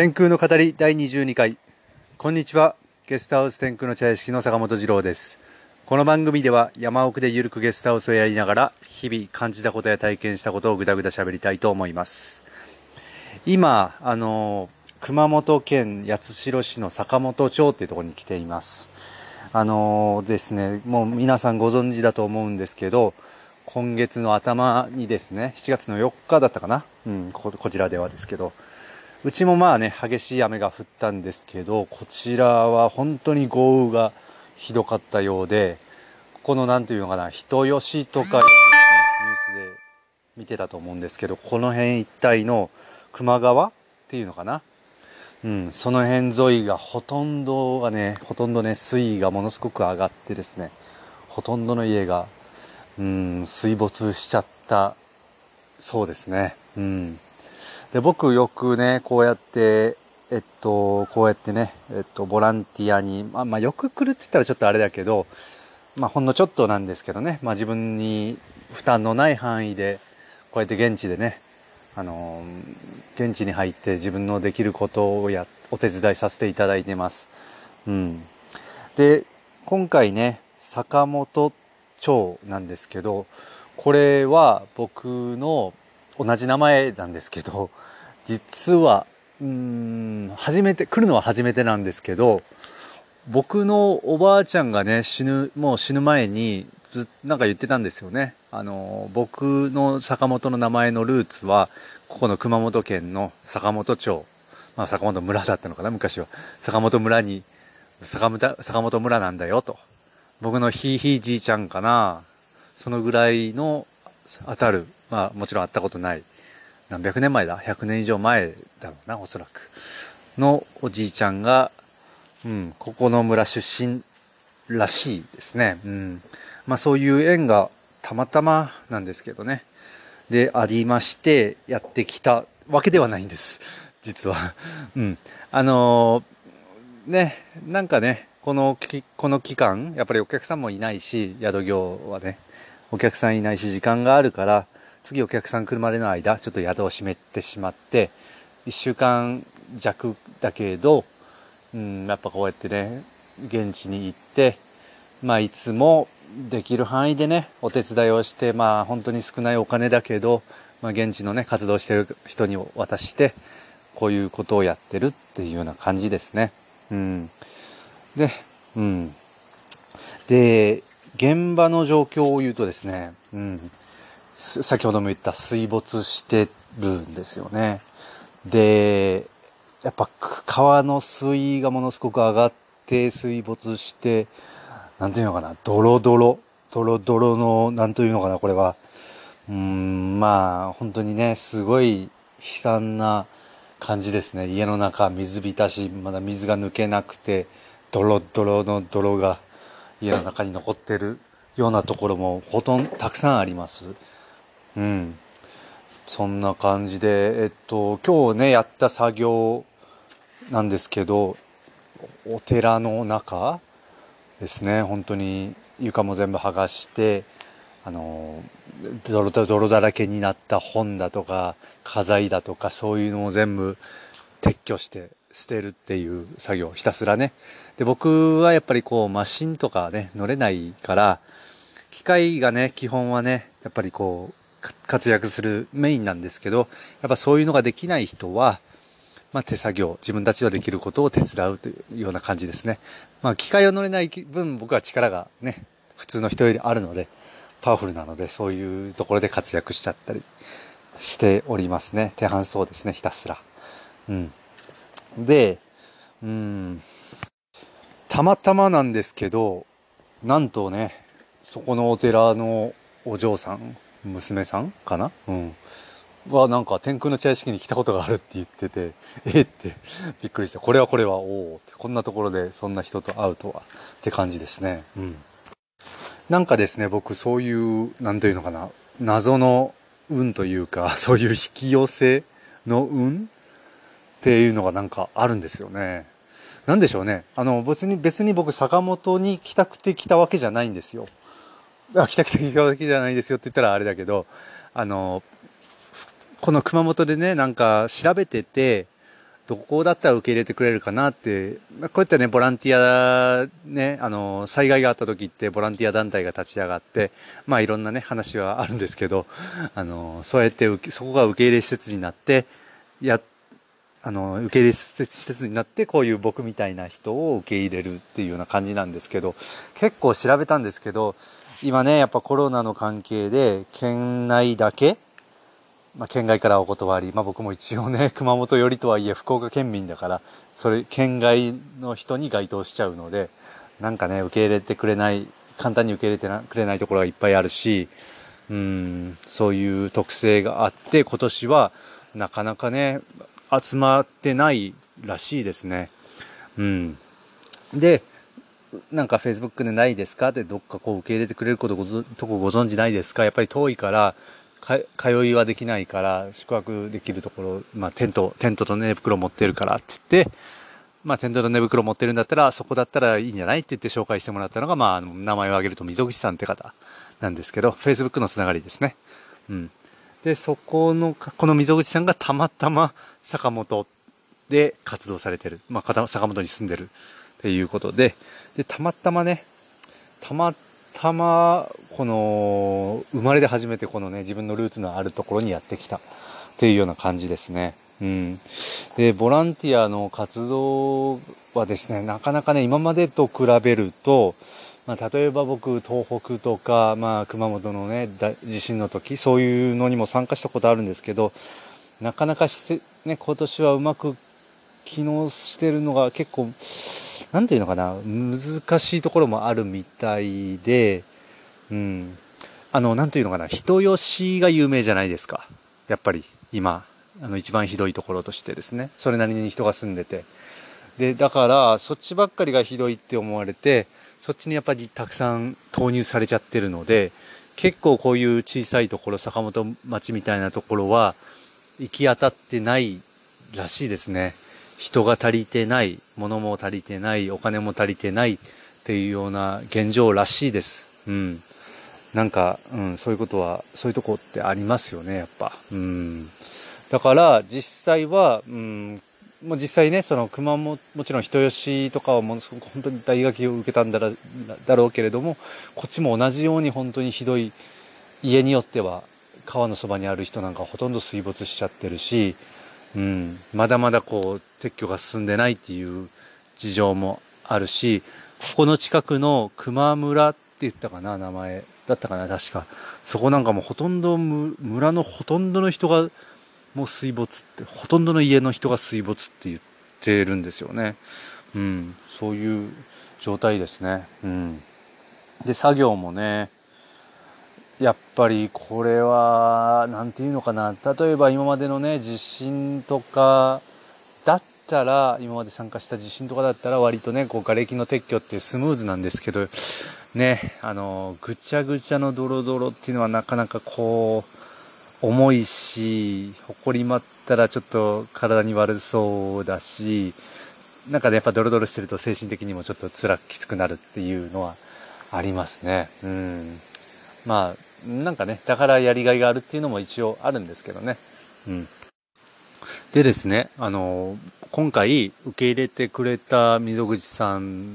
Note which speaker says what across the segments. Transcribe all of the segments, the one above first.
Speaker 1: 天空の語り第22回。こんにちは。ゲストハウス天空の茶屋敷の坂本二郎です。この番組では山奥でゆるくゲストハウスをやりながら日々感じたことや体験したことをぐだぐだ喋りたいと思います。今あの熊本県八代市の坂本町っていうところに来ています。あのですねもう皆さんご存知だと思うんですけど今月の頭にですね7月の4日だったかな、うん、ここちらではですけど。うちもまあね、激しい雨が降ったんですけど、こちらは本当に豪雨がひどかったようで、ここの何ていうのかな、人吉とかよくね、ニュースで見てたと思うんですけど、この辺一帯の球磨川っていうのかな？うん、その辺沿いがほとんどがね、ほとんどね、水位がものすごく上がってですね、ほとんどの家が、うん、水没しちゃったそうですね。うん。で僕よくねこうやってえっとこうやってねえっとボランティアにまあ、まあ、よく来るって言ったらちょっとあれだけどまあほんのちょっとなんですけどね、まあ、自分に負担のない範囲でこうやって現地でねあの現地に入って自分のできることをやお手伝いさせていただいてます。うん、で今回ね坂本町なんですけどこれは僕の同じ名前なんですけど実はうん初めて来るのは初めてなんですけど僕のおばあちゃんがね死ぬもう死ぬ前にずなんか言ってたんですよね。あの僕の坂本の名前のルーツはここの熊本県の坂本町、まあ、坂本村だったのかな昔は。坂本村に坂本坂本村なんだよと。僕のひいひいじいちゃんかな。そのぐらいの当たるまあもちろん会ったことない。何百年前だ？100年以上前だろうなおそらく。のおじいちゃんが、うん、ここの村出身らしいですね、うん。まあ、そういう縁がたまたまなんですけどね。でありましてやってきたわけではないんです。実は。うん、あのー、ねなんかねこのこの期間やっぱりお客さんもいないし宿業はねお客さんいないし時間があるから次お客さん来るまでの間ちょっと宿を閉めてしまって1週間弱だけど、うん、やっぱこうやってね現地に行ってまあいつもできる範囲でねお手伝いをしてまあ本当に少ないお金だけど、まあ、現地のね活動してる人に渡してこういうことをやってるっていうような感じですね。うん、で、うん、で現場の状況を言うとですね、うん、先ほども言った水没してるんですよね。で、やっぱ川の水位がものすごく上がって水没して、なんていうのかな、ドロドロ、ドロドロの、なんというのかな、これは。うん、まあ、本当にね、すごい悲惨な感じですね。家の中、水浸し、まだ水が抜けなくて、ドロドロの泥が家の中に残ってるようなところもほとんどたくさんあります。うん。そんな感じで、えっと、今日ね、やった作業なんですけど、お寺の中ですね、本当に床も全部剥がして、あの、泥泥だらけになった本だとか、家財だとか、そういうのを全部撤去して捨てるっていう作業、ひたすらね。で、僕はやっぱりこう、マシンとかね、乗れないから、機械がね、基本はね、やっぱりこう、活躍するメインなんですけど、やっぱそういうのができない人は、まあ、手作業、自分たちができることを手伝うというような感じですね。まあ、機械を乗れない分、僕は力がね、普通の人よりあるので、パワフルなので、そういうところで活躍しちゃったりしておりますね。手半走ですね、ひたすら。うん。で、うん、たまたまなんですけど、なんとね、そこのお寺のお嬢さん、娘さんかな？うん。はなんか天空の茶屋敷に来たことがあるって言っててえ？ってびっくりしてこれはこれはおおって。こんなところでそんな人と会うとはって感じですね。うん。なんかですね僕そういう何というのかな謎の運というか そういう引き寄せの運っていうのがなんかあるんですよね。なんでしょうね。あの別に別に僕坂本に来たくて来たわけじゃないんですよ。あ来た来た来たわけじゃないですよって言ったらあれだけどあのこの熊本でねなんか調べててどこだったら受け入れてくれるかなって、まあ、こうやってね、ボランティア、ね、あの、災害があった時ってボランティア団体が立ち上がって、まあいろんなね、話はあるんですけど、あの、そうやってそこが受け入れ施設になって、や、あの、受け入れ施設になって、こういう僕みたいな人を受け入れるっていうような感じなんですけど、結構調べたんですけど、今ね、やっぱコロナの関係で、県内だけ、まあ、県外からお断り、まあ、僕も一応ね 熊本寄りとはいえ福岡県民だからそれ県外の人に該当しちゃうのでなんかね受け入れてくれない簡単に受け入れてくれないところがいっぱいあるしうんそういう特性があって今年はなかなかね集まってないらしいですね。うん、でなんかフェイスブックでないですか？ってどっかこう受け入れてくれることごとこご存知ないですか？やっぱり遠いから通いはできないから宿泊できるところ、まあ、テントテントと寝袋持ってるからって言って、まあ、テントと寝袋持ってるんだったらそこだったらいいんじゃないって言って紹介してもらったのが、まあ、名前を挙げると溝口さんって方なんですけど Facebook のつながりですね。うん、でそこのこの溝口さんがたまたま坂本で活動されてる、まあ、坂本に住んでるっていうことででたまたまねたまたまこの生まれて初めてこのね自分のルーツのあるところにやってきたっていうような感じですね。うん、でボランティアの活動はですねなかなかね今までと比べると、まあ、例えば僕東北とか、まあ、熊本のね地震の時そういうのにも参加したことあるんですけどなかなかして、ね、今年はうまく機能してるのが結構何て言うのかな？難しいところもあるみたいで、うん、あの何て言うのかな？人吉が有名じゃないですか。やっぱり今。あの一番ひどいところとしてですね。それなりに人が住んでて。でだからそっちばっかりがひどいって思われてそっちにやっぱりたくさん投入されちゃってるので結構こういう小さいところ坂本町みたいなところは行き当たってないらしいですね。人が足りてない、物も足りてない、お金も足りてないっていうような現状らしいです。うん。なんか、うん、そういうことは、そういうとこってありますよね、やっぱ。うん。だから、実際は、うん、もう実際ね、その熊も、もちろん人吉とかはものすごく本当に大学を受けたんだらだろうけれども、こっちも同じように本当にひどい、家によっては川のそばにある人なんかほとんど水没しちゃってるし、うん、まだまだこう撤去が進んでないっていう事情もあるしここの近くの熊村って言ったかな名前だったかな確か。そこなんかもほとんど村のほとんどの人がもう水没ってほとんどの家の人が水没って言ってるんですよね、うん、そういう状態ですね、うん、で作業もねやっぱりこれは何て言うのかな。例えば今までのね地震とかだったら今まで参加した地震とかだったら割とねこう瓦礫の撤去ってスムーズなんですけどねあのぐちゃぐちゃのドロドロっていうのはなかなかこう重いしほこりまったらちょっと体に悪そうだしなんかねやっぱドロドロしてると精神的にもちょっと辛くきつくなるっていうのはありますね。うん。まあなんかね、だからやりがいがあるっていうのも一応あるんですけどね。うん。でですね、あの、今回受け入れてくれた溝口さん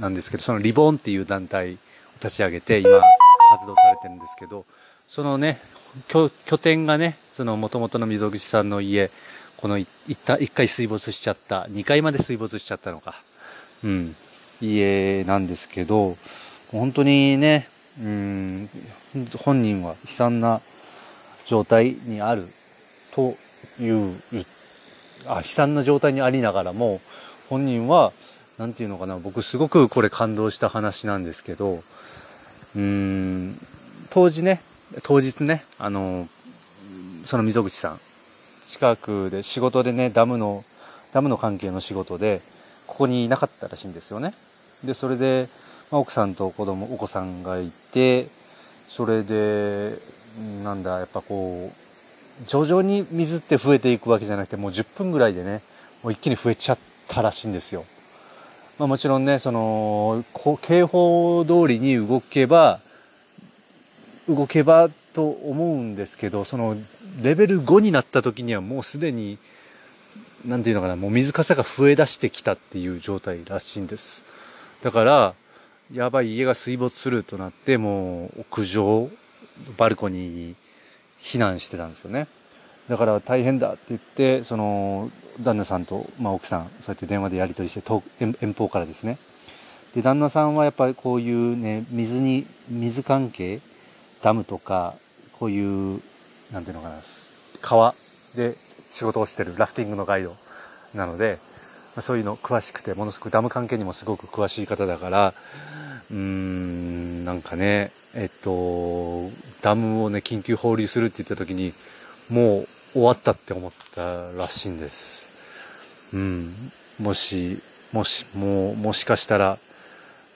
Speaker 1: なんですけど、そのリボンっていう団体を立ち上げて今活動されてるんですけど、そのね、拠点がね、その元々の溝口さんの家、この一回水没しちゃった、2階まで水没しちゃったのか、うん、家なんですけど、本当にね、うん本人は悲惨な状態にあるというあ悲惨な状態にありながらも本人は何て言うのかな僕すごくこれ感動した話なんですけどうん当時ね当日ねあのその溝口さん近くで仕事でねダムのダムの関係の仕事でここにいなかったらしいんですよね。でそれでまあ、奥さんと子供お子さんがいてそれでなんだやっぱこう徐々に水って増えていくわけじゃなくてもう10分ぐらいでねもう一気に増えちゃったらしいんですよ。まあ、もちろんねその警報通りに動けば動けばと思うんですけどそのレベル5になった時にはもうすでになんていうのかなもう水かさが増え出してきたっていう状態らしいんですだからやばい家が水没するとなってもう屋上バルコニーに避難してたんですよね。だから大変だって言ってその旦那さんと、まあ、奥さんそうやって電話でやり取りして遠遠方からですね。で旦那さんはやっぱりこういうね水に水関係ダムとかこういうなんていうのかな川で仕事をしてるラフティングのガイドなので、そういうの詳しくてものすごくダム関係にもすごく詳しい方だからうーんなんかねえっとダムをね緊急放流するって言った時にもう終わったって思ったらしいんです。うん。もし、もし、もう、もしかしたら、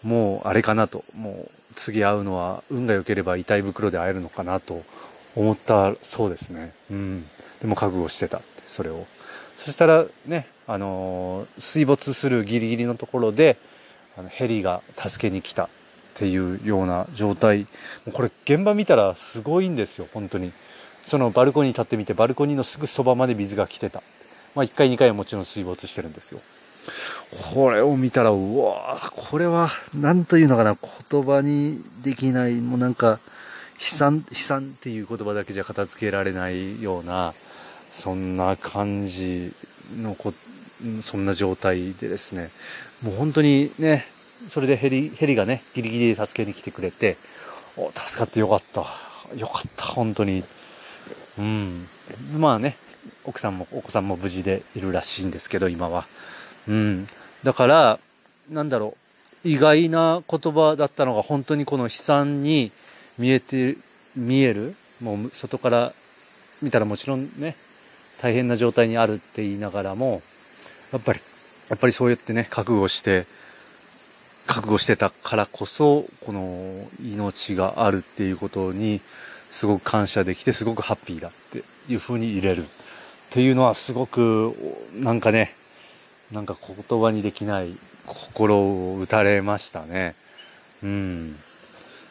Speaker 1: もうあれかなと、もう次会うのは運が良ければ遺体袋で会えるのかなと思ったそうですね。うん。でも覚悟してた、それを。そしたらね、あの、水没するギリギリのところで、あのヘリが助けに来たっていうような状態もう。これ現場見たらすごいんですよ、本当に。そのバルコニー立ってみてバルコニーのすぐそばまで水が来てた。まあ1回2回はもちろん水没してるんですよ。これを見たら、うわこれは、何というのかな、言葉にできない、もうなんか、悲惨、悲惨っていう言葉だけじゃ片付けられないような、そんな感じのこ、そんな状態でですね、もう本当にね、それでヘリ、ヘリがね、ギリギリで助けに来てくれて、お、助かってよかった。よかった、本当に。うん。まあね、奥さんも、お子さんも無事でいるらしいんですけど、今は。うん。だから、なんだろう、意外な言葉だったのが本当にこの悲惨に見えて、見える。もう外から見たらもちろんね、大変な状態にあるって言いながらも、やっぱり、やっぱりそうやってね、覚悟して、覚悟してたからこそ、この命があるっていうことに、すごく感謝できてすごくハッピーだっていう風に入れるっていうのはすごくなんかねなんか言葉にできない心を打たれましたね。うん。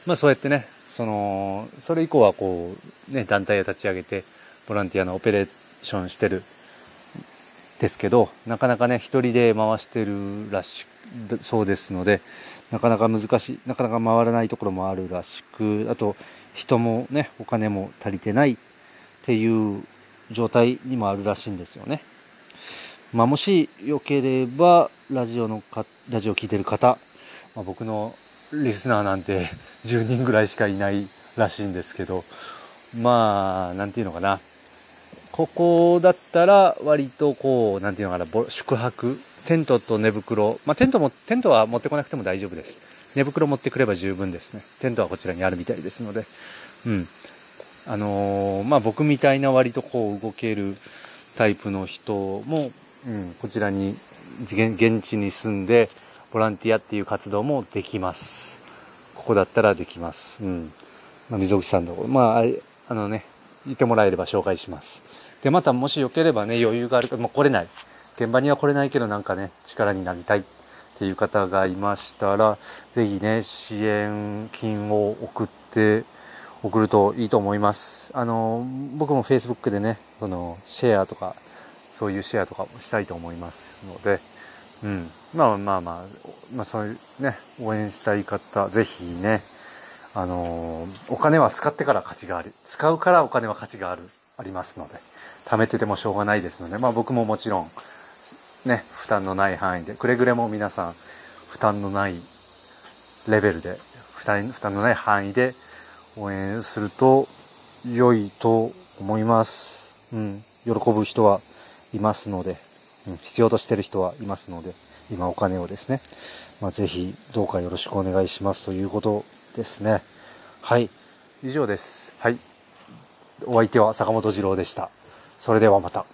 Speaker 1: まあそうやってねそのそれ以降はこうね団体を立ち上げてボランティアのオペレーションしてるですけどなかなかね一人で回してるらしそうですのでなかなか難しいなかなか回らないところもあるらしくあと人もねお金も足りてないっていう状態にもあるらしいんですよね。まあ、もしよければラジオのかラジオ聴いてる方、まあ、僕のリスナーなんて 10人ぐらいしかいないらしいんですけどまあ何て言うのかなここだったら割とこう何て言うのかな宿泊テントと寝袋まあテントもテントは持ってこなくても大丈夫です寝袋持ってくれば十分ですね。テントはこちらにあるみたいですので。うん。あのー、まあ、僕みたいな割とこう動けるタイプの人も、うん、こちらに現地に住んでボランティアっていう活動もできます。ここだったらできます。うん。まあ、溝口さんの、まあ、あのね、言ってもらえれば紹介します。で、またもしよければね、余裕があるか、まあ、来れない。現場には来れないけどなんかね、力になりたいっていう方がいましたら、ぜひね、支援金を送って、送るといいと思います。あの、僕も Facebook でね、その、シェアとか、そういうシェアとかもしたいと思いますので、うん。まあまあまあ、まあそういうね、応援したい方、ぜひね、あの、お金は使ってから価値がある。使うからお金は価値がある、ありますので、貯めててもしょうがないですので、まあ僕ももちろん、ね、負担のない範囲で、くれぐれも皆さん、負担のないレベルで、負担負担のない範囲で応援すると良いと思います。うん、喜ぶ人はいますので、うん、必要としてる人はいますので、今お金をですね、まあ、ぜひどうかよろしくお願いしますということですね。はい、以上です。はい。お相手は坂本二郎でした。それではまた。